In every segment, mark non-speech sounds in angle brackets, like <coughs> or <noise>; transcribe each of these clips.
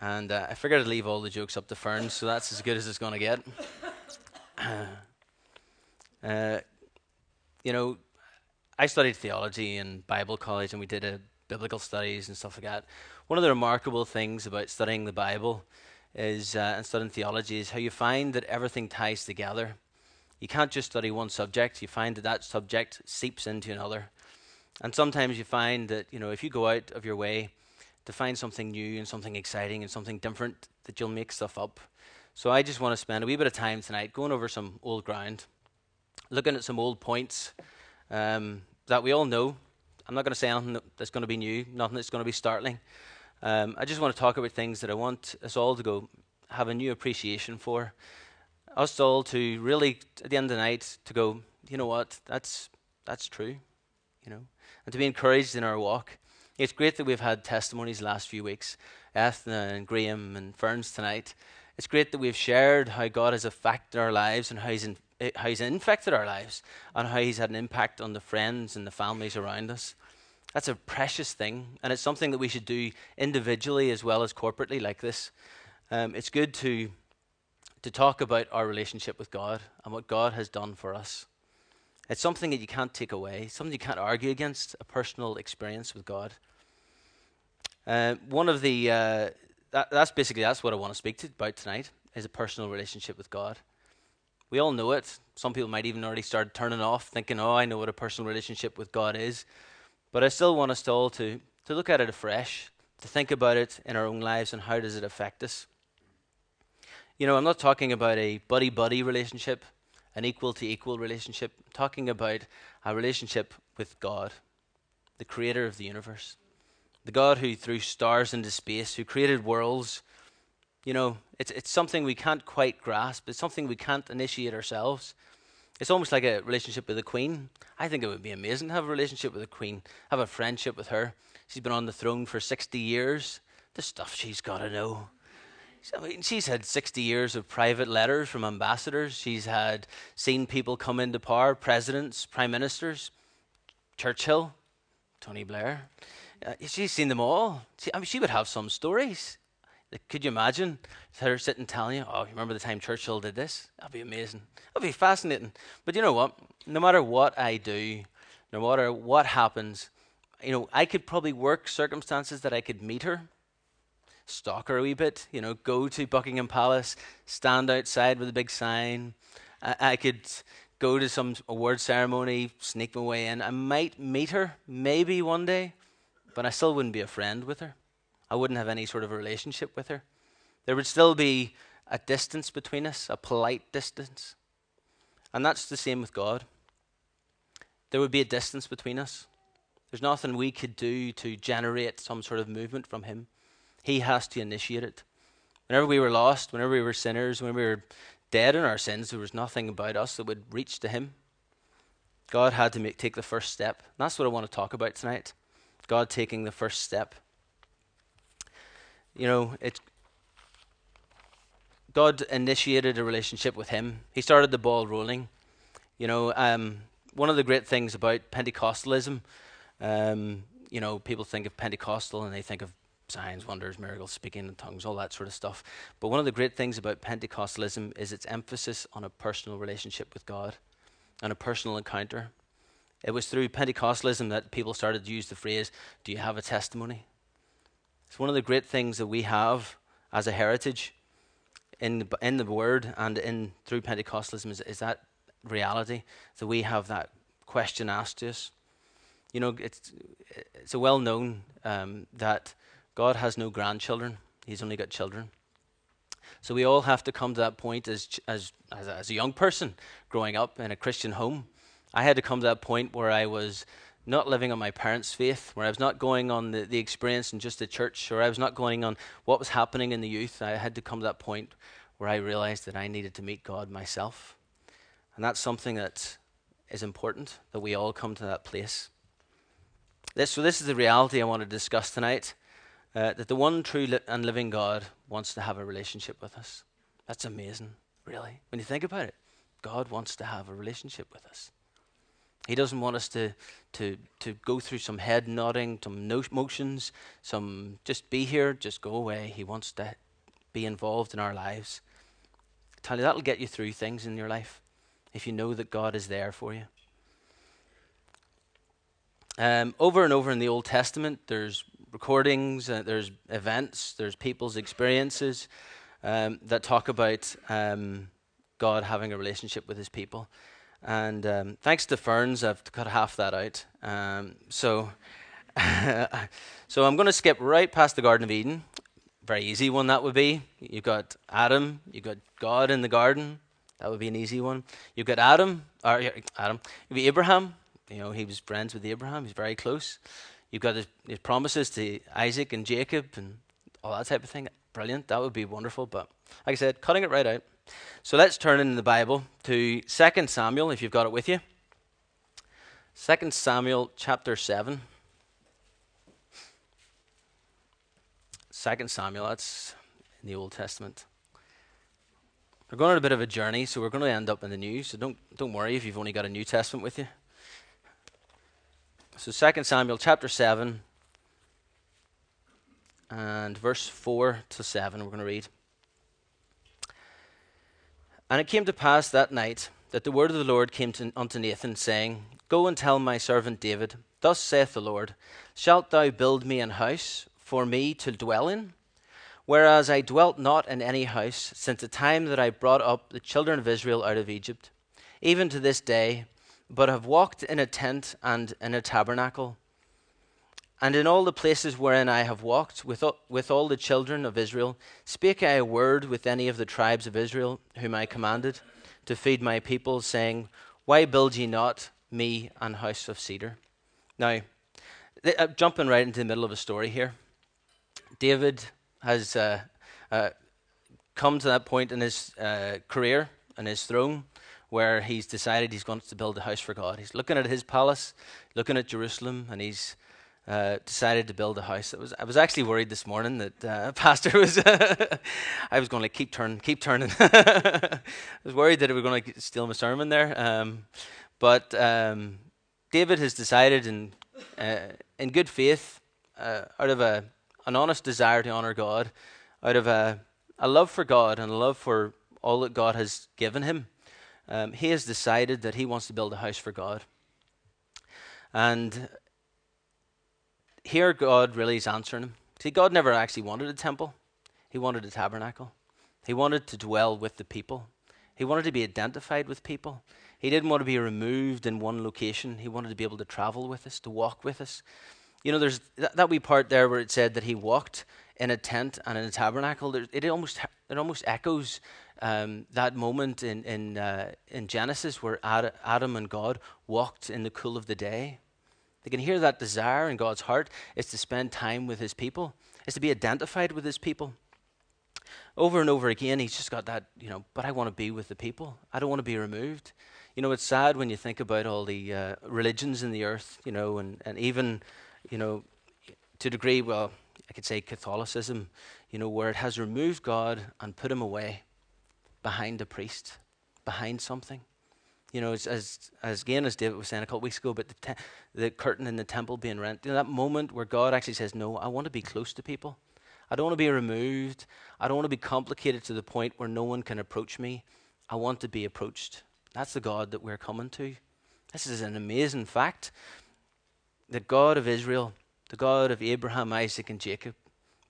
and uh, I figured I'd leave all the jokes up to Fern, so that's as good as it's going to get. <coughs> uh, you know, I studied theology in Bible college, and we did a biblical studies and stuff like that. One of the remarkable things about studying the Bible is uh, and studying theology is how you find that everything ties together. You can't just study one subject. You find that that subject seeps into another. And sometimes you find that, you know, if you go out of your way to find something new and something exciting and something different, that you'll make stuff up. So I just want to spend a wee bit of time tonight going over some old ground, looking at some old points um, that we all know. I'm not going to say anything that's going to be new, nothing that's going to be startling. Um, I just want to talk about things that I want us all to go have a new appreciation for. Us all to really, at the end of the night, to go, you know what, that's that's true, you know and to be encouraged in our walk. It's great that we've had testimonies last few weeks, Ethna and Graham and Ferns tonight. It's great that we've shared how God has affected our lives and how he's, in, how he's infected our lives and how He's had an impact on the friends and the families around us. That's a precious thing, and it's something that we should do individually as well as corporately, like this. Um, it's good to to talk about our relationship with God and what God has done for us. It's something that you can't take away, something you can't argue against, a personal experience with God. Uh, one of the, uh, that, that's basically, that's what I want to speak to about tonight, is a personal relationship with God. We all know it. Some people might even already start turning off, thinking, oh, I know what a personal relationship with God is. But I still want us all to, to look at it afresh, to think about it in our own lives and how does it affect us. You know, I'm not talking about a buddy buddy relationship an equal to equal relationship, I'm talking about a relationship with God, the creator of the universe, the God who threw stars into space, who created worlds. You know, it's, it's something we can't quite grasp, it's something we can't initiate ourselves. It's almost like a relationship with a queen. I think it would be amazing to have a relationship with a queen, have a friendship with her. She's been on the throne for 60 years. The stuff she's got to know. I mean, she's had 60 years of private letters from ambassadors. She's had seen people come into power, presidents, prime ministers, Churchill, Tony Blair. Uh, she's seen them all. She, I mean, she would have some stories. Like, Could you imagine her sitting telling you, "Oh, you remember the time Churchill did this?" That'd be amazing. That'd be fascinating. But you know what? No matter what I do, no matter what happens, you know, I could probably work circumstances that I could meet her stalk her a wee bit, you know, go to Buckingham Palace, stand outside with a big sign. I, I could go to some award ceremony, sneak my way in. I might meet her, maybe one day, but I still wouldn't be a friend with her. I wouldn't have any sort of a relationship with her. There would still be a distance between us, a polite distance. And that's the same with God. There would be a distance between us. There's nothing we could do to generate some sort of movement from Him. He has to initiate it. Whenever we were lost, whenever we were sinners, when we were dead in our sins, there was nothing about us that would reach to Him. God had to make, take the first step. And that's what I want to talk about tonight. God taking the first step. You know, it, God initiated a relationship with him. He started the ball rolling. You know, um, one of the great things about Pentecostalism, um, you know, people think of Pentecostal and they think of signs, wonders, miracles, speaking in tongues, all that sort of stuff. But one of the great things about Pentecostalism is its emphasis on a personal relationship with God and a personal encounter. It was through Pentecostalism that people started to use the phrase, Do you have a testimony? It's one of the great things that we have as a heritage in the, in the Word and in through Pentecostalism is, is that reality that we have that question asked to us. You know, it's it's well known um, that God has no grandchildren, He's only got children. So we all have to come to that point as, as, as a young person growing up in a Christian home. I had to come to that point where I was not living on my parents' faith, where I was not going on the, the experience in just the church, or I was not going on what was happening in the youth. I had to come to that point where I realized that I needed to meet God myself. And that's something that is important, that we all come to that place. This, so, this is the reality I want to discuss tonight uh, that the one true li- and living God wants to have a relationship with us. That's amazing, really. When you think about it, God wants to have a relationship with us. He doesn't want us to, to, to go through some head nodding, some no motions, some just be here, just go away. He wants to be involved in our lives. I tell you, that'll get you through things in your life if you know that God is there for you. Um, over and over in the Old Testament, there's recordings, uh, there's events, there's people's experiences um, that talk about um, God having a relationship with his people. And um, thanks to Ferns, I've cut half that out. Um, so, <laughs> so I'm going to skip right past the Garden of Eden. Very easy one that would be. You've got Adam, you've got God in the garden. That would be an easy one. You've got Adam, or Adam. You've got Abraham. You know, he was friends with Abraham. He's very close. You've got his, his promises to Isaac and Jacob and all that type of thing. Brilliant. That would be wonderful. But like I said, cutting it right out. So let's turn in the Bible to 2 Samuel, if you've got it with you. 2 Samuel chapter 7. 2 Samuel, that's in the Old Testament. We're going on a bit of a journey, so we're going to end up in the New. So don't, don't worry if you've only got a New Testament with you. So 2 Samuel chapter 7 and verse 4 to 7, we're going to read. And it came to pass that night that the word of the Lord came to, unto Nathan, saying, Go and tell my servant David, Thus saith the Lord, Shalt thou build me an house for me to dwell in? Whereas I dwelt not in any house since the time that I brought up the children of Israel out of Egypt, even to this day, but have walked in a tent and in a tabernacle. And in all the places wherein I have walked with, with all the children of Israel, spake I a word with any of the tribes of Israel, whom I commanded to feed my people, saying, Why build ye not me an house of cedar? Now, uh, jumping right into the middle of a story here, David has uh, uh, come to that point in his uh, career and his throne where he's decided he's going to build a house for God. He's looking at his palace, looking at Jerusalem, and he's uh, decided to build a house. Was, I was actually worried this morning that uh, <laughs> Pastor was. <laughs> I was going to keep turning, keep <laughs> turning. I was worried that we were going to steal my sermon there. Um, but um, David has decided, in uh, in good faith, uh, out of a an honest desire to honor God, out of a a love for God and a love for all that God has given him, um, he has decided that he wants to build a house for God. And here God really is answering him. See, God never actually wanted a temple, He wanted a tabernacle. He wanted to dwell with the people, He wanted to be identified with people. He didn't want to be removed in one location. He wanted to be able to travel with us, to walk with us. You know, there's that, that wee part there where it said that he walked in a tent and in a tabernacle. There, it almost it almost echoes um, that moment in in uh, in Genesis where Ad, Adam and God walked in the cool of the day. They can hear that desire in God's heart is to spend time with his people, is to be identified with his people. Over and over again, he's just got that, you know, but I want to be with the people. I don't want to be removed. You know, it's sad when you think about all the uh, religions in the earth, you know, and, and even, you know, to a degree, well, I could say Catholicism, you know, where it has removed God and put him away behind a priest, behind something. You know, as, as, as again as David was saying a couple weeks ago about the, te- the curtain in the temple being rent, you know, that moment where God actually says, No, I want to be close to people. I don't want to be removed. I don't want to be complicated to the point where no one can approach me. I want to be approached. That's the God that we're coming to. This is an amazing fact. The God of Israel, the God of Abraham, Isaac, and Jacob,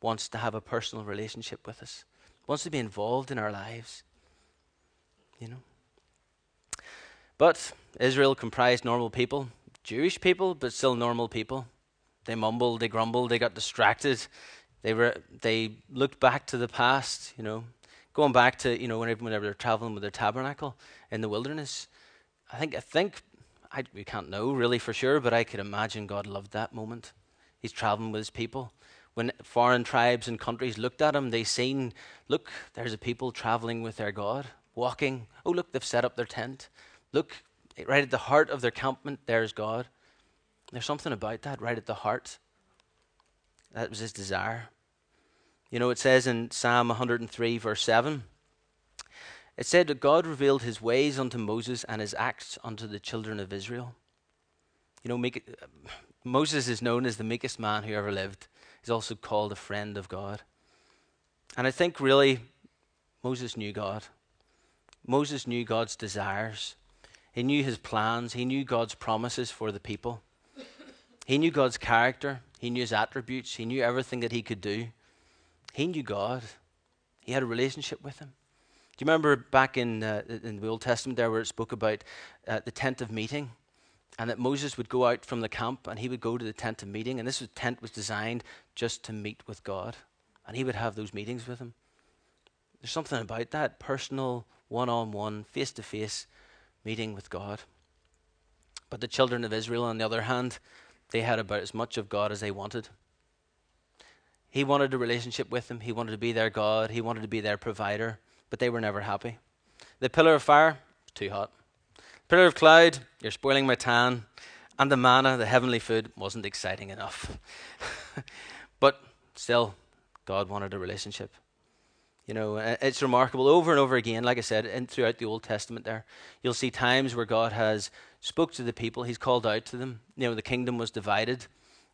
wants to have a personal relationship with us, wants to be involved in our lives. You know? But Israel comprised normal people, Jewish people, but still normal people. They mumbled, they grumbled, they got distracted. They were they looked back to the past, you know, going back to you know whenever, whenever they're traveling with their tabernacle in the wilderness. I think I think I, we can't know really for sure, but I could imagine God loved that moment. He's traveling with his people. When foreign tribes and countries looked at him, they seen, look, there's a people traveling with their God, walking. Oh, look, they've set up their tent. Look, right at the heart of their campment, there's God. There's something about that, right at the heart. That was his desire. You know, it says in Psalm 103, verse 7, it said that God revealed his ways unto Moses and his acts unto the children of Israel. You know, meek, uh, Moses is known as the meekest man who ever lived. He's also called a friend of God. And I think really Moses knew God. Moses knew God's desires. He knew his plans. He knew God's promises for the people. He knew God's character. He knew his attributes. He knew everything that he could do. He knew God. He had a relationship with him. Do you remember back in, uh, in the Old Testament there where it spoke about uh, the tent of meeting? And that Moses would go out from the camp and he would go to the tent of meeting. And this was, tent was designed just to meet with God. And he would have those meetings with him. There's something about that personal, one on one, face to face meeting with God. But the children of Israel, on the other hand, they had about as much of God as they wanted. He wanted a relationship with them. He wanted to be their God. He wanted to be their provider. But they were never happy. The pillar of fire, too hot. Pillar of cloud, you're spoiling my tan. And the manna, the heavenly food, wasn't exciting enough. <laughs> but still, God wanted a relationship. You know, it's remarkable over and over again, like I said, and throughout the Old Testament there, you'll see times where God has spoke to the people, he's called out to them. You know, the kingdom was divided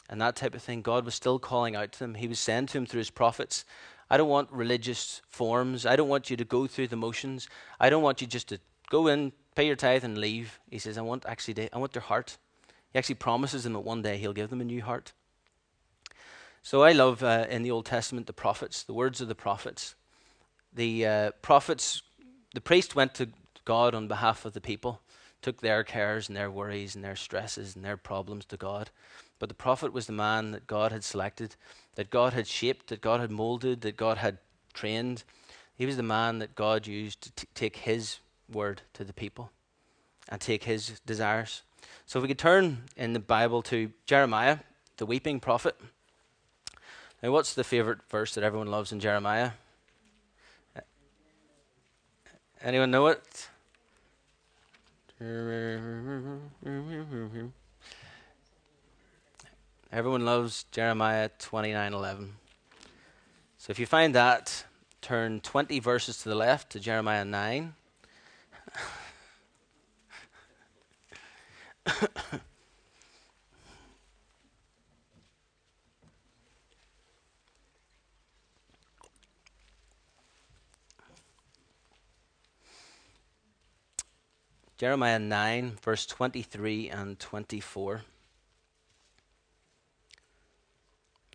and that type of thing. God was still calling out to them. He was saying to them through his prophets, I don't want religious forms. I don't want you to go through the motions. I don't want you just to go in, pay your tithe, and leave. He says, I want actually, I want their heart. He actually promises them that one day he'll give them a new heart. So I love uh, in the Old Testament the prophets, the words of the prophets. The uh, prophets, the priest went to God on behalf of the people, took their cares and their worries and their stresses and their problems to God. But the prophet was the man that God had selected, that God had shaped, that God had molded, that God had trained. He was the man that God used to t- take his word to the people and take his desires. So if we could turn in the Bible to Jeremiah, the weeping prophet. Now, what's the favorite verse that everyone loves in Jeremiah? Anyone know it? Everyone loves Jeremiah 29:11. So if you find that, turn 20 verses to the left to Jeremiah 9. <laughs> Jeremiah 9, verse 23 and 24.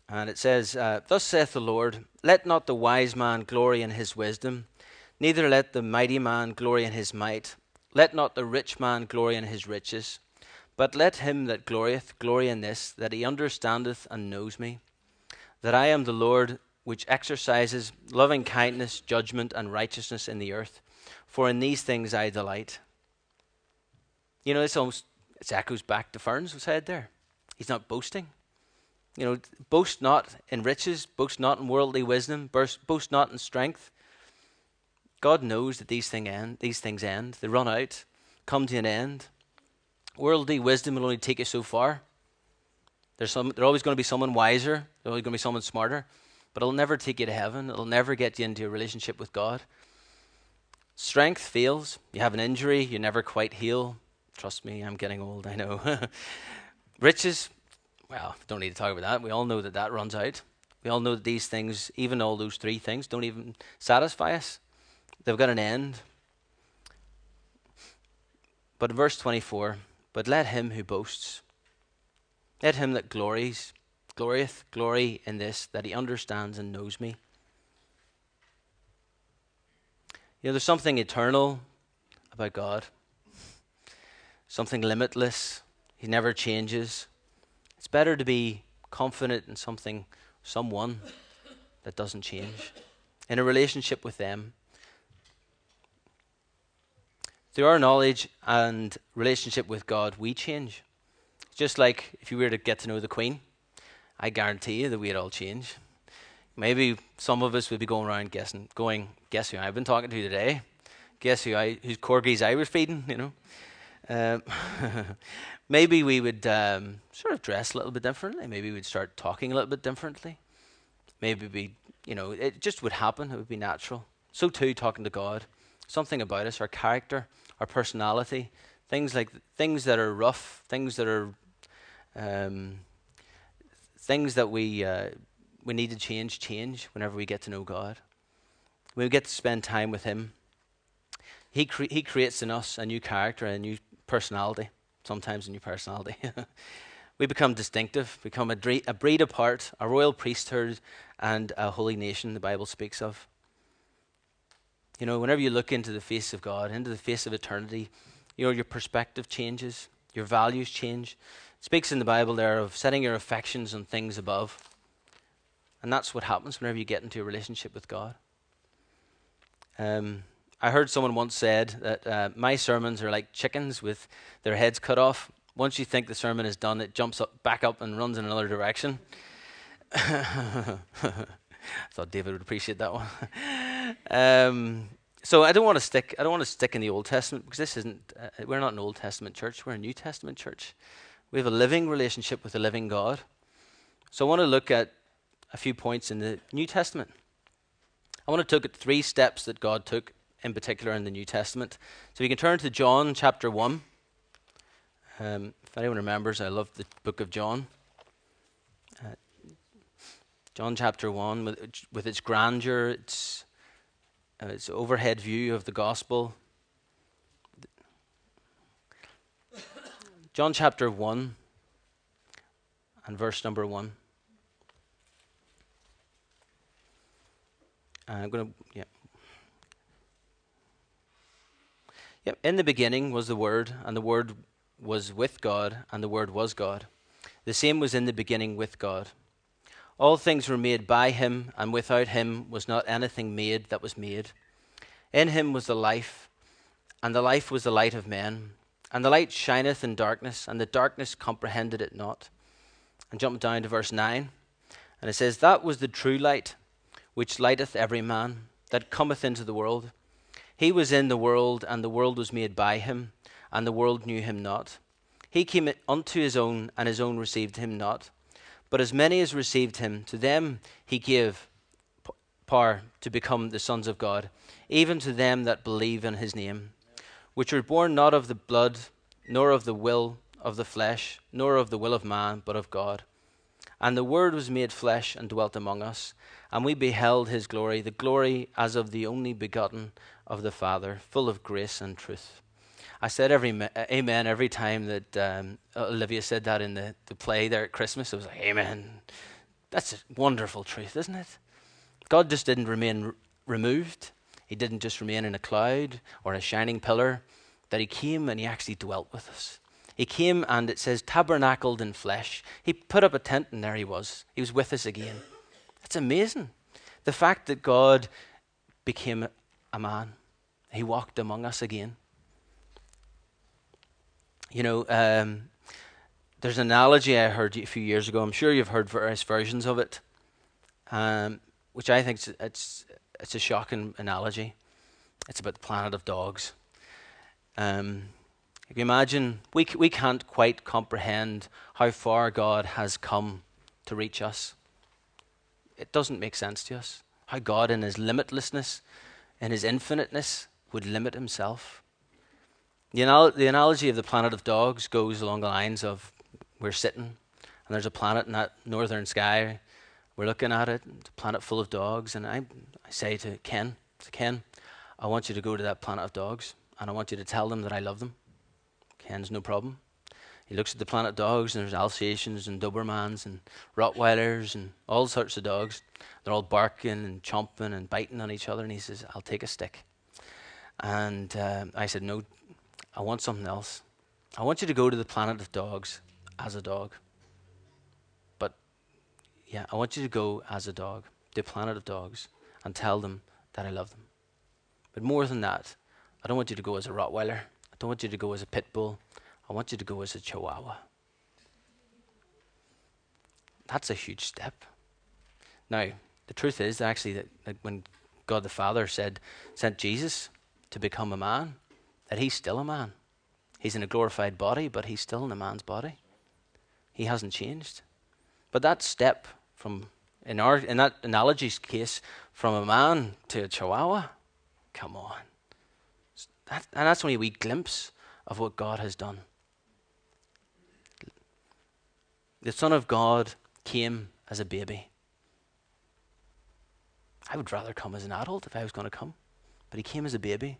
And it says, uh, Thus saith the Lord, Let not the wise man glory in his wisdom, neither let the mighty man glory in his might, let not the rich man glory in his riches, but let him that glorieth glory in this, that he understandeth and knows me, that I am the Lord which exercises loving kindness, judgment, and righteousness in the earth, for in these things I delight. You know, it's almost it echoes back to Fern's said there. He's not boasting. You know, boast not in riches, boast not in worldly wisdom, boast, boast not in strength. God knows that these, thing end, these things end. They run out, come to an end. Worldly wisdom will only take you so far. There's, some, there's always going to be someone wiser, there's always going to be someone smarter, but it'll never take you to heaven. It'll never get you into a relationship with God. Strength fails. You have an injury, you never quite heal. Trust me, I'm getting old, I know. <laughs> Riches well, don't need to talk about that. We all know that that runs out. We all know that these things, even all those three things, don't even satisfy us. They've got an end. But in verse 24, but let him who boasts, let him that glories, glorieth, glory in this, that he understands and knows me. You know, there's something eternal about God, something limitless. He never changes. It's better to be confident in something, someone that doesn't change, in a relationship with them. Through our knowledge and relationship with God, we change. Just like if you were to get to know the Queen, I guarantee you that we'd all change. Maybe some of us would be going around guessing, going, guess who I've been talking to today? Guess who I, whose corgis I was feeding, you know? Um, <laughs> maybe we would um, sort of dress a little bit differently. Maybe we'd start talking a little bit differently. Maybe we, you know, it just would happen. It would be natural. So too, talking to God, something about us, our character, our personality, things like things that are rough, things that are Um, things that we uh, we need to change change whenever we get to know God. We get to spend time with Him, He cre- He creates in us a new character, a new personality. Sometimes a new personality. <laughs> we become distinctive, become a, dre- a breed apart, a royal priesthood, and a holy nation. The Bible speaks of. You know, whenever you look into the face of God, into the face of eternity, you know your perspective changes, your values change. It speaks in the Bible there of setting your affections on things above. And that's what happens whenever you get into a relationship with God. Um, I heard someone once said that uh, my sermons are like chickens with their heads cut off. Once you think the sermon is done, it jumps up, back up and runs in another direction. I <laughs> thought David would appreciate that one. <laughs> um, so I don't want to stick. I don't want to stick in the Old Testament because this isn't. Uh, we're not an Old Testament church. We're a New Testament church. We have a living relationship with the living God. So I want to look at a few points in the New Testament. I want to look at three steps that God took in particular in the New Testament. So we can turn to John chapter 1. Um, if anyone remembers, I love the book of John. Uh, John chapter 1, with, with its grandeur, its, uh, its overhead view of the gospel. John chapter 1 and verse number 1. Uh, I'm going to, yeah. Yep. In the beginning was the Word, and the Word was with God, and the Word was God. The same was in the beginning with God. All things were made by him, and without him was not anything made that was made. In him was the life, and the life was the light of men. And the light shineth in darkness, and the darkness comprehended it not. And jump down to verse 9, and it says, That was the true light which lighteth every man that cometh into the world. He was in the world, and the world was made by him, and the world knew him not. He came unto his own, and his own received him not. But as many as received him, to them he gave power to become the sons of God, even to them that believe in his name, which were born not of the blood, nor of the will of the flesh, nor of the will of man, but of God. And the Word was made flesh and dwelt among us, and we beheld his glory, the glory as of the only begotten of the Father, full of grace and truth. I said every amen every time that um, Olivia said that in the, the play there at Christmas. It was like, Amen. That's a wonderful truth, isn't it? God just didn't remain r- removed, He didn't just remain in a cloud or a shining pillar, that He came and He actually dwelt with us. He came and it says tabernacled in flesh. He put up a tent and there he was. He was with us again. That's amazing. The fact that God became a man, he walked among us again. You know, um, there's an analogy I heard a few years ago. I'm sure you've heard various versions of it, um, which I think it's, it's, it's a shocking analogy. It's about the planet of dogs. Um, you imagine, we, we can't quite comprehend how far God has come to reach us. It doesn't make sense to us. How God, in His limitlessness, in His infiniteness, would limit Himself. The, anal- the analogy of the planet of dogs goes along the lines of we're sitting, and there's a planet in that northern sky. We're looking at it, it's a planet full of dogs, and I, I say to Ken, to Ken, I want you to go to that planet of dogs, and I want you to tell them that I love them. Ken's no problem. He looks at the planet dogs, and there's Alsatians and Dobermans and Rottweilers and all sorts of dogs. They're all barking and chomping and biting on each other, and he says, I'll take a stick. And uh, I said, No, I want something else. I want you to go to the planet of dogs as a dog. But, yeah, I want you to go as a dog, the planet of dogs, and tell them that I love them. But more than that, I don't want you to go as a Rottweiler I don't want you to go as a pit bull. I want you to go as a chihuahua. That's a huge step. Now, the truth is actually that, that when God the Father said sent Jesus to become a man, that he's still a man. He's in a glorified body, but he's still in a man's body. He hasn't changed. But that step from in our in that analogy's case, from a man to a chihuahua, come on. That, and that's only a wee glimpse of what God has done. The Son of God came as a baby. I would rather come as an adult if I was going to come, but he came as a baby.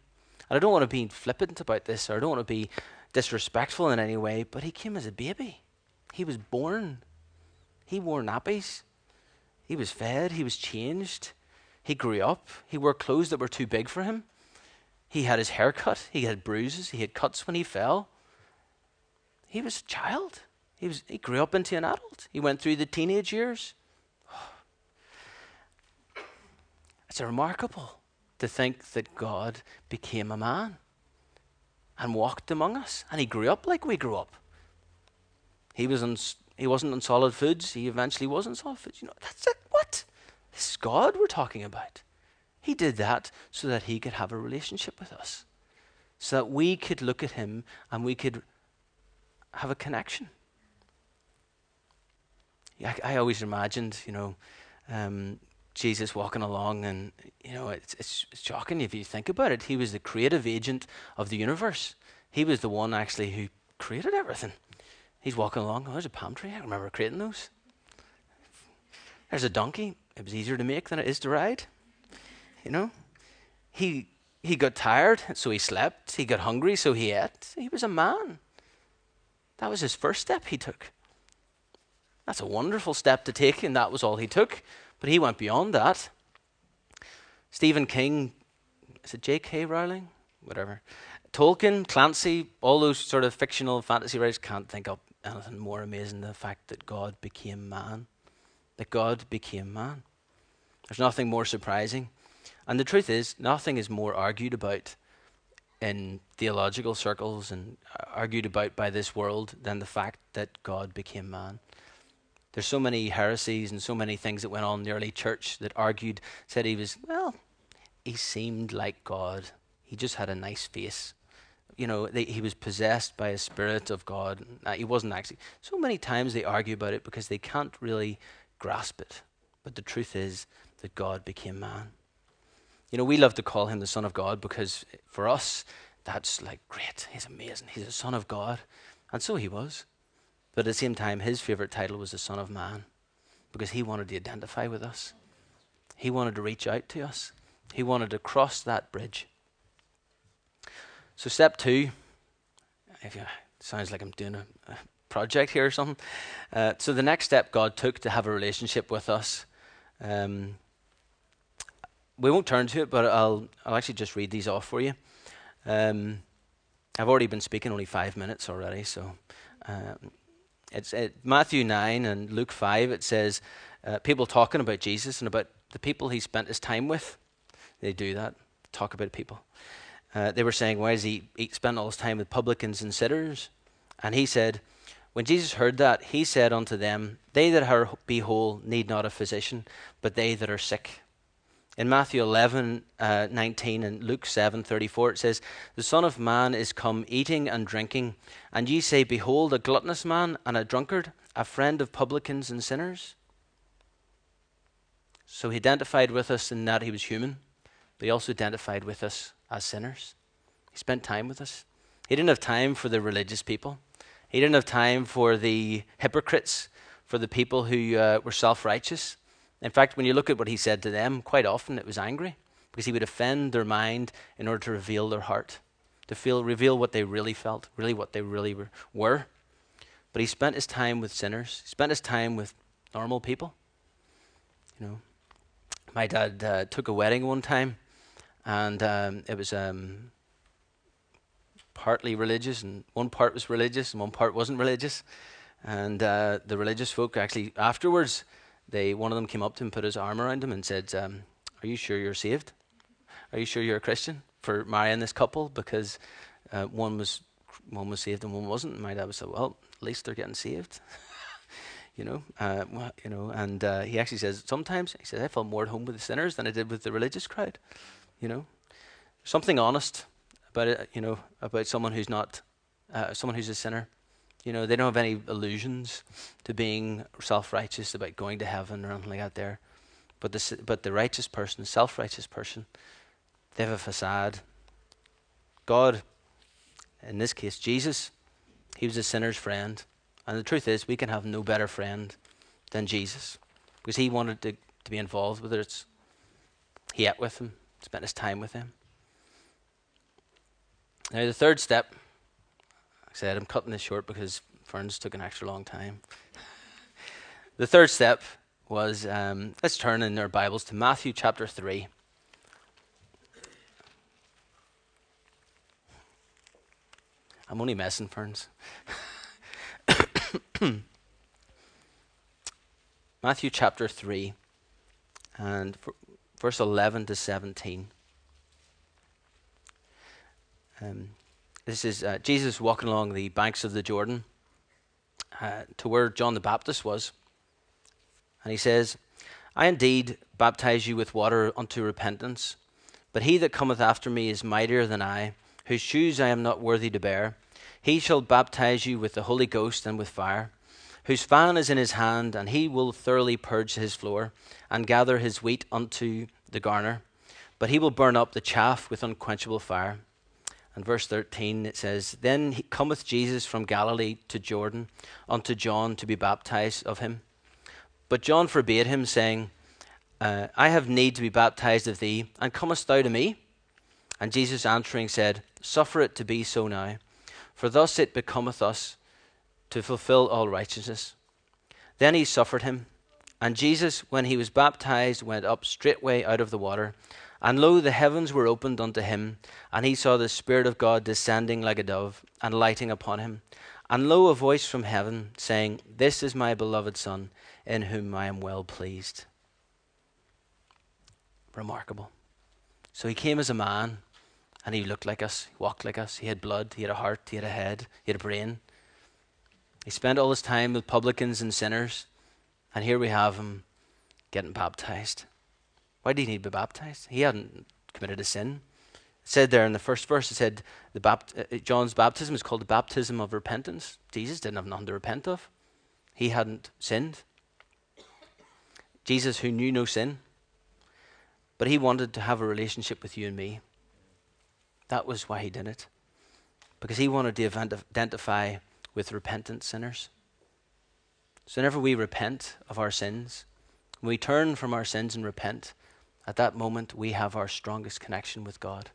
And I don't want to be flippant about this, or I don't want to be disrespectful in any way, but he came as a baby. He was born. He wore nappies. He was fed. He was changed. He grew up. He wore clothes that were too big for him. He had his hair cut. He had bruises. He had cuts when he fell. He was a child. He, was, he grew up into an adult. He went through the teenage years. <sighs> It's remarkable to think that God became a man and walked among us. And he grew up like we grew up. He, was on, he wasn't on solid foods. He eventually was on solid foods. You know, that's it. What? This is God we're talking about. He did that so that he could have a relationship with us. So that we could look at him and we could have a connection. I, I always imagined, you know, um, Jesus walking along, and you know, it's, it's, shocking if you think about it. He was the creative agent of the universe. He was the one actually who created everything. He's walking along. Oh, there's a palm tree. I remember creating those. There's a donkey. It was easier to make than it is to ride. You know, he he got tired, so he slept. He got hungry, so he ate. He was a man. That was his first step he took. That's a wonderful step to take, and that was all he took. But he went beyond that. Stephen King, is it J.K. Rowling? Whatever. Tolkien, Clancy, all those sort of fictional fantasy writers can't think of anything more amazing than the fact that God became man. That God became man. There's nothing more surprising. And the truth is, nothing is more argued about in theological circles and argued about by this world than the fact that God became man. There's so many heresies and so many things that went on in the early church that argued, said he was, well, he seemed like God. He just had a nice face. You know, they, he was possessed by a spirit of God. He wasn't actually. So many times they argue about it because they can't really grasp it. But the truth is that God became man. You know, we love to call him the Son of God because for us, that's like great. He's amazing. He's a Son of God. And so he was. But at the same time, his favorite title was the Son of Man because he wanted to identify with us. He wanted to reach out to us. He wanted to cross that bridge. So, step two, if you, sounds like I'm doing a, a project here or something. Uh, so, the next step God took to have a relationship with us, um, we won't turn to it, but I'll, I'll actually just read these off for you. Um, I've already been speaking only five minutes already, so um, it's it, Matthew 9 and Luke 5, it says uh, people talking about Jesus and about the people he spent his time with. They do that, talk about people. Uh, they were saying, Why does he, he spend all his time with publicans and sinners? And he said, When Jesus heard that, he said unto them, They that are be whole need not a physician, but they that are sick. In Matthew 11, uh, 19 and Luke 7, 34, it says, The Son of Man is come eating and drinking, and ye say, Behold, a gluttonous man and a drunkard, a friend of publicans and sinners. So he identified with us in that he was human, but he also identified with us as sinners. He spent time with us. He didn't have time for the religious people, he didn't have time for the hypocrites, for the people who uh, were self righteous. In fact, when you look at what he said to them, quite often it was angry because he would offend their mind in order to reveal their heart, to feel, reveal what they really felt, really what they really were. But he spent his time with sinners. He spent his time with normal people. You know, my dad uh, took a wedding one time, and um, it was um, partly religious, and one part was religious, and one part wasn't religious. And uh, the religious folk actually afterwards they one of them came up to him, put his arm around him, and said, um, "Are you sure you're saved? Are you sure you're a Christian for marrying this couple? Because uh, one was one was saved and one wasn't." And my dad was like, "Well, at least they're getting saved." <laughs> you know, uh, you know, and uh, he actually says sometimes he says I felt more at home with the sinners than I did with the religious crowd. You know, something honest about it. You know, about someone who's not uh, someone who's a sinner. You know, they don't have any illusions to being self righteous about going to heaven or anything like that there. But the, but the righteous person, self righteous person, they have a facade. God, in this case, Jesus, he was a sinner's friend, And the truth is, we can have no better friend than Jesus because he wanted to, to be involved with it. He ate with him, spent his time with him. Now, the third step, I said, I'm cutting this short because Ferns took an extra long time. <laughs> the third step was um, let's turn in our Bibles to Matthew chapter 3. I'm only messing, Ferns. <coughs> Matthew chapter 3 and verse 11 to 17. Um, this is uh, Jesus walking along the banks of the Jordan uh, to where John the Baptist was. And he says, I indeed baptize you with water unto repentance, but he that cometh after me is mightier than I, whose shoes I am not worthy to bear. He shall baptize you with the Holy Ghost and with fire, whose fan is in his hand, and he will thoroughly purge his floor, and gather his wheat unto the garner. But he will burn up the chaff with unquenchable fire. And verse 13 it says, Then cometh Jesus from Galilee to Jordan unto John to be baptized of him. But John forbade him, saying, uh, I have need to be baptized of thee, and comest thou to me? And Jesus answering said, Suffer it to be so now for thus it becometh us to fulfill all righteousness. Then he suffered him. And Jesus, when he was baptized, went up straightway out of the water. And lo, the heavens were opened unto him, and he saw the Spirit of God descending like a dove, and lighting upon him. And lo, a voice from heaven, saying, This is my beloved Son, in whom I am well pleased. Remarkable. So he came as a man, and he looked like us, he walked like us, he had blood, he had a heart, he had a head, he had a brain. He spent all his time with publicans and sinners, and here we have him getting baptized. Why did he need to be baptized? He hadn't committed a sin. It said there in the first verse, it said the bapt- uh, John's baptism is called the baptism of repentance. Jesus didn't have nothing to repent of. He hadn't sinned. Jesus, who knew no sin, but he wanted to have a relationship with you and me. That was why he did it. Because he wanted to identify with repentant sinners. So, whenever we repent of our sins, when we turn from our sins and repent, at that moment we have our strongest connection with God.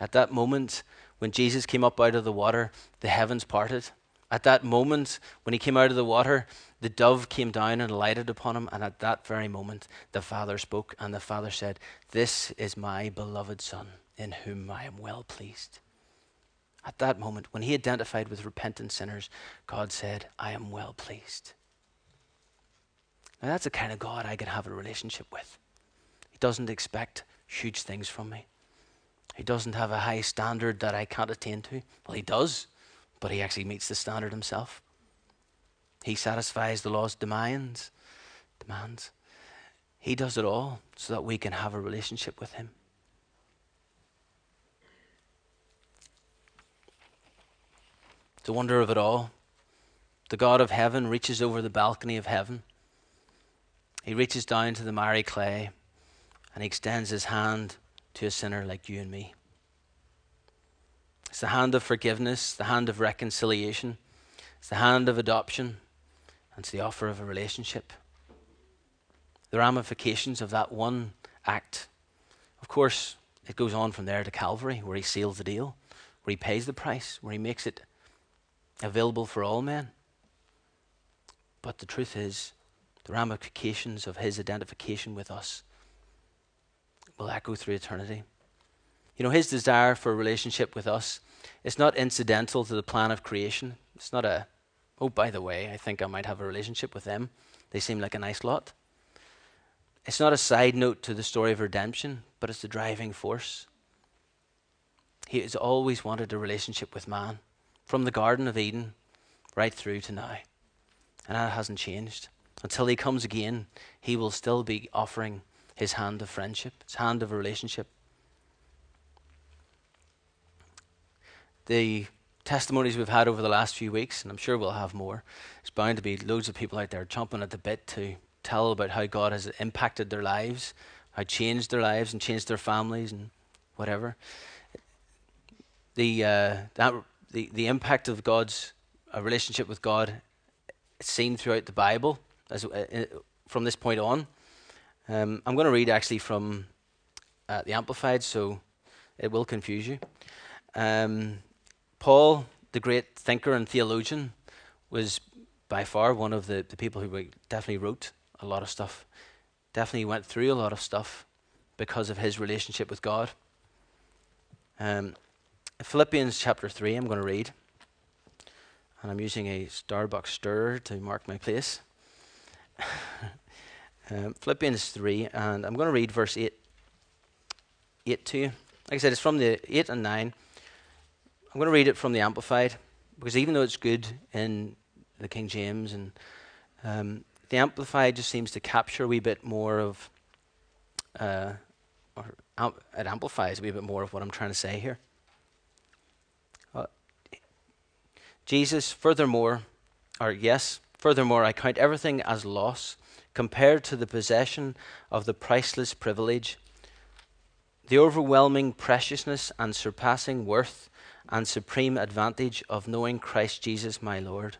At that moment, when Jesus came up out of the water, the heavens parted. At that moment, when he came out of the water, the dove came down and alighted upon him. And at that very moment, the Father spoke, and the Father said, This is my beloved Son in whom I am well pleased. At that moment, when he identified with repentant sinners, God said, I am well pleased. Now, that's the kind of God I can have a relationship with. He doesn't expect huge things from me. He doesn't have a high standard that I can't attain to. Well, he does, but he actually meets the standard himself. He satisfies the law's demands. Demands. He does it all so that we can have a relationship with him. the wonder of it all. The God of heaven reaches over the balcony of heaven. He reaches down to the miry clay and he extends his hand to a sinner like you and me. It's the hand of forgiveness, the hand of reconciliation, it's the hand of adoption, and it's the offer of a relationship. The ramifications of that one act. Of course, it goes on from there to Calvary, where he seals the deal, where he pays the price, where he makes it available for all men. But the truth is, the ramifications of his identification with us will echo through eternity. You know, his desire for a relationship with us is not incidental to the plan of creation. It's not a, oh, by the way, I think I might have a relationship with them. They seem like a nice lot. It's not a side note to the story of redemption, but it's the driving force. He has always wanted a relationship with man from the Garden of Eden right through to now. And that hasn't changed. Until he comes again, he will still be offering his hand of friendship, his hand of a relationship. The testimonies we've had over the last few weeks, and I'm sure we'll have more, there's bound to be loads of people out there chomping at the bit to tell about how God has impacted their lives, how changed their lives and changed their families and whatever. The uh, that the, the impact of God's relationship with God seen throughout the Bible as, uh from this point on. Um, I'm going to read actually from uh, the Amplified, so it will confuse you. Um, Paul, the great thinker and theologian, was by far one of the, the people who definitely wrote a lot of stuff, definitely went through a lot of stuff because of his relationship with God. Um, Philippians chapter 3, I'm going to read. And I'm using a Starbucks stirrer to mark my place. <laughs> um, Philippians 3, and I'm going to read verse 8, 8 to you. Like I said, it's from the 8 and 9. I'm going to read it from the Amplified, because even though it's good in the King James, and um, the Amplified just seems to capture a wee bit more of, uh, or it amplifies a wee bit more of what I'm trying to say here. Jesus, furthermore, or yes, furthermore, I count everything as loss compared to the possession of the priceless privilege, the overwhelming preciousness and surpassing worth and supreme advantage of knowing Christ Jesus my Lord,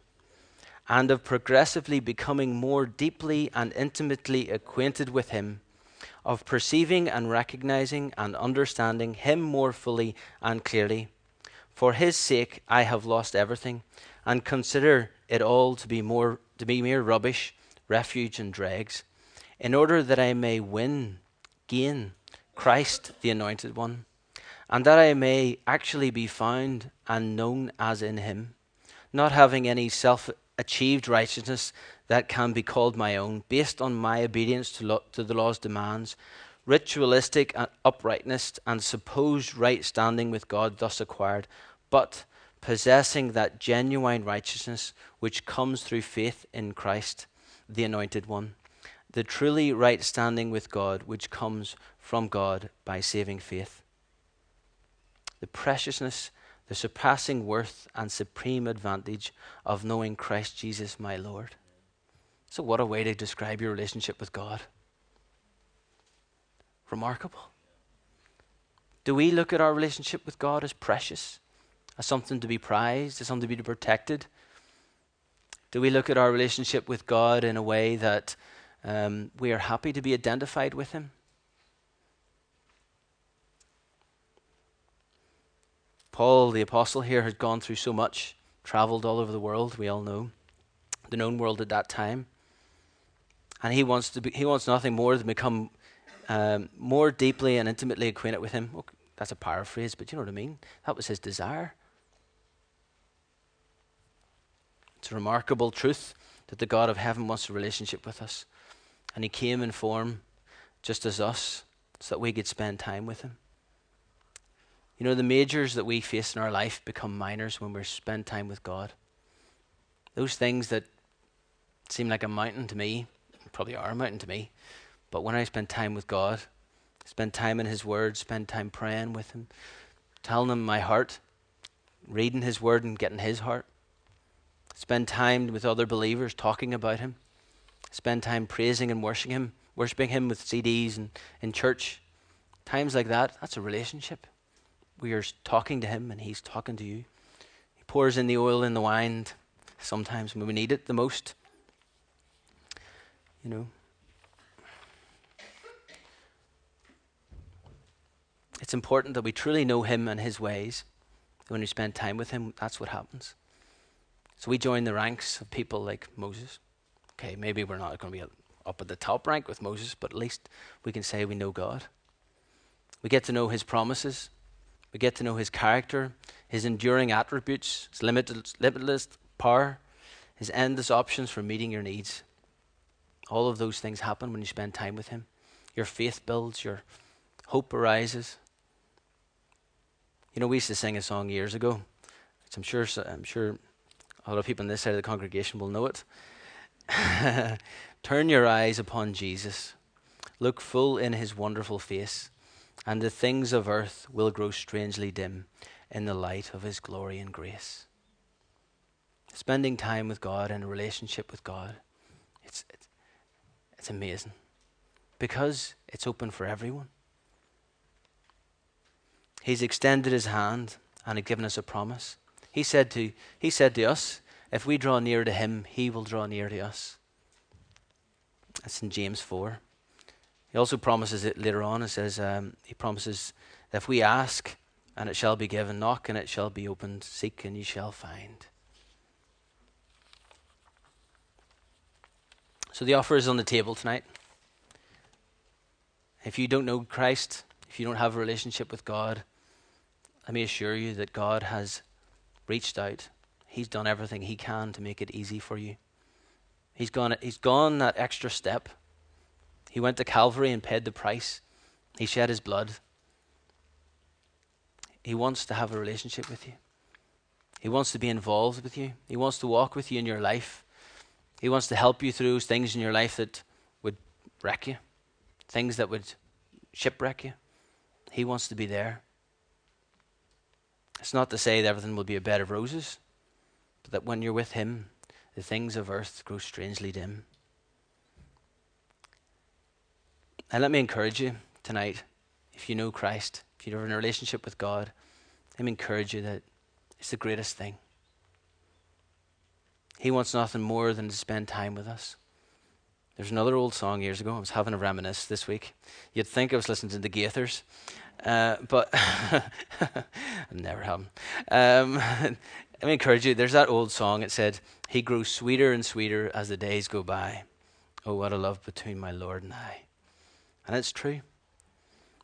and of progressively becoming more deeply and intimately acquainted with Him, of perceiving and recognizing and understanding Him more fully and clearly. For His sake I have lost everything, and consider it all to be more to be mere rubbish refuge and dregs, in order that I may win, gain Christ, the Anointed One, and that I may actually be found and known as in Him, not having any self achieved righteousness that can be called my own, based on my obedience to, lo- to the law's demands, ritualistic uprightness, and supposed right standing with God thus acquired, but possessing that genuine righteousness which comes through faith in Christ the Anointed One, the truly right standing with God which comes from God by saving faith. The preciousness, the surpassing worth, and supreme advantage of knowing Christ Jesus my Lord. So, what a way to describe your relationship with God! Remarkable. Do we look at our relationship with God as precious, as something to be prized, as something to be protected? Do we look at our relationship with God in a way that um, we are happy to be identified with Him? Paul, the apostle here, had gone through so much, traveled all over the world, we all know, the known world at that time. And he wants, to be, he wants nothing more than become um, more deeply and intimately acquainted with him. That's a paraphrase, but you know what I mean? That was his desire. It's a remarkable truth that the God of heaven wants a relationship with us. And he came in form just as us so that we could spend time with him. You know, the majors that we face in our life become minors when we spend time with God. Those things that seem like a mountain to me, probably are a mountain to me, but when I spend time with God, spend time in His Word, spend time praying with Him, telling Him my heart, reading His Word and getting His heart, Spend time with other believers talking about Him. Spend time praising and worshiping Him, worshiping Him with CDs and in church. Times like that, that's a relationship. We are talking to Him and He's talking to you. He pours in the oil in the wine sometimes when we need it the most. You know. It's important that we truly know Him and His ways. When we spend time with Him, that's what happens. So we join the ranks of people like Moses. Okay, maybe we're not going to be up at the top rank with Moses, but at least we can say we know God. We get to know his promises. We get to know his character, his enduring attributes, his limitless, limitless power, his endless options for meeting your needs. All of those things happen when you spend time with him. Your faith builds, your hope arises. You know, we used to sing a song years ago. I'm sure, I'm sure a lot of people on this side of the congregation will know it. <laughs> Turn your eyes upon Jesus. Look full in his wonderful face, and the things of earth will grow strangely dim in the light of his glory and grace. Spending time with God and a relationship with God, it's, it's, it's amazing because it's open for everyone. He's extended his hand and had given us a promise. He said to, he said to us, if we draw near to him, he will draw near to us. That's in James 4. He also promises it later on. It says, um, He promises if we ask, and it shall be given, knock, and it shall be opened, seek, and ye shall find. So the offer is on the table tonight. If you don't know Christ, if you don't have a relationship with God, let me assure you that God has reached out. He's done everything He can to make it easy for you. He's gone, he's gone that extra step. He went to Calvary and paid the price. He shed His blood. He wants to have a relationship with you. He wants to be involved with you. He wants to walk with you in your life. He wants to help you through things in your life that would wreck you, things that would shipwreck you. He wants to be there. It's not to say that everything will be a bed of roses, but that when you're with Him, the things of earth grow strangely dim. And let me encourage you tonight, if you know Christ, if you're in a relationship with God, let me encourage you that it's the greatest thing. He wants nothing more than to spend time with us. There's another old song years ago. I was having a reminisce this week. You'd think I was listening to the Gaithers, uh, but <laughs> never have. Um, <laughs> let me encourage you. There's that old song. It said, "He grows sweeter and sweeter as the days go by." Oh, what a love between my Lord and I. And it's true.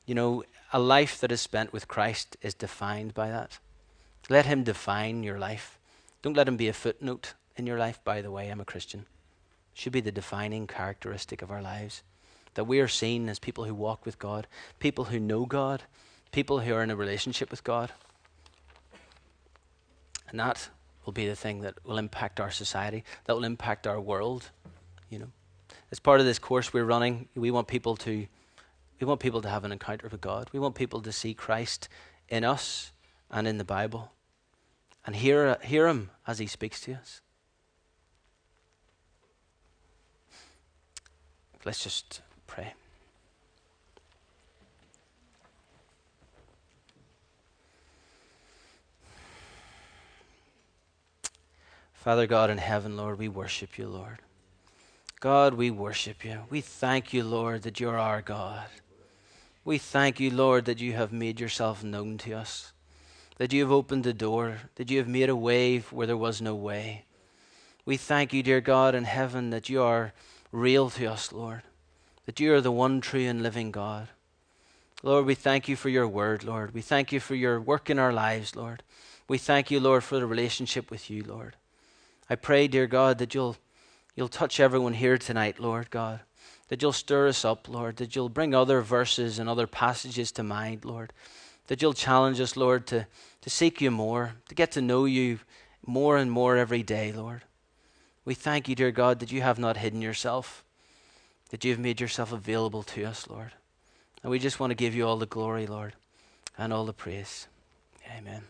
You know, a life that is spent with Christ is defined by that. Let Him define your life. Don't let Him be a footnote in your life, by the way, I'm a Christian. Should be the defining characteristic of our lives. That we are seen as people who walk with God, people who know God, people who are in a relationship with God. And that will be the thing that will impact our society, that will impact our world, you know. As part of this course we're running, we want people to we want people to have an encounter with God. We want people to see Christ in us and in the Bible and hear, hear Him as He speaks to us. Let's just pray. Father God in heaven, Lord, we worship you, Lord. God, we worship you. We thank you, Lord, that you're our God. We thank you, Lord, that you have made yourself known to us, that you have opened the door, that you have made a way where there was no way. We thank you, dear God in heaven, that you are real to us, Lord, that you are the one true and living God. Lord, we thank you for your word, Lord. We thank you for your work in our lives, Lord. We thank you, Lord, for the relationship with you, Lord. I pray, dear God, that you'll you'll touch everyone here tonight, Lord God. That you'll stir us up, Lord. That you'll bring other verses and other passages to mind, Lord. That you'll challenge us, Lord, to, to seek you more, to get to know you more and more every day, Lord. We thank you, dear God, that you have not hidden yourself, that you have made yourself available to us, Lord. And we just want to give you all the glory, Lord, and all the praise. Amen.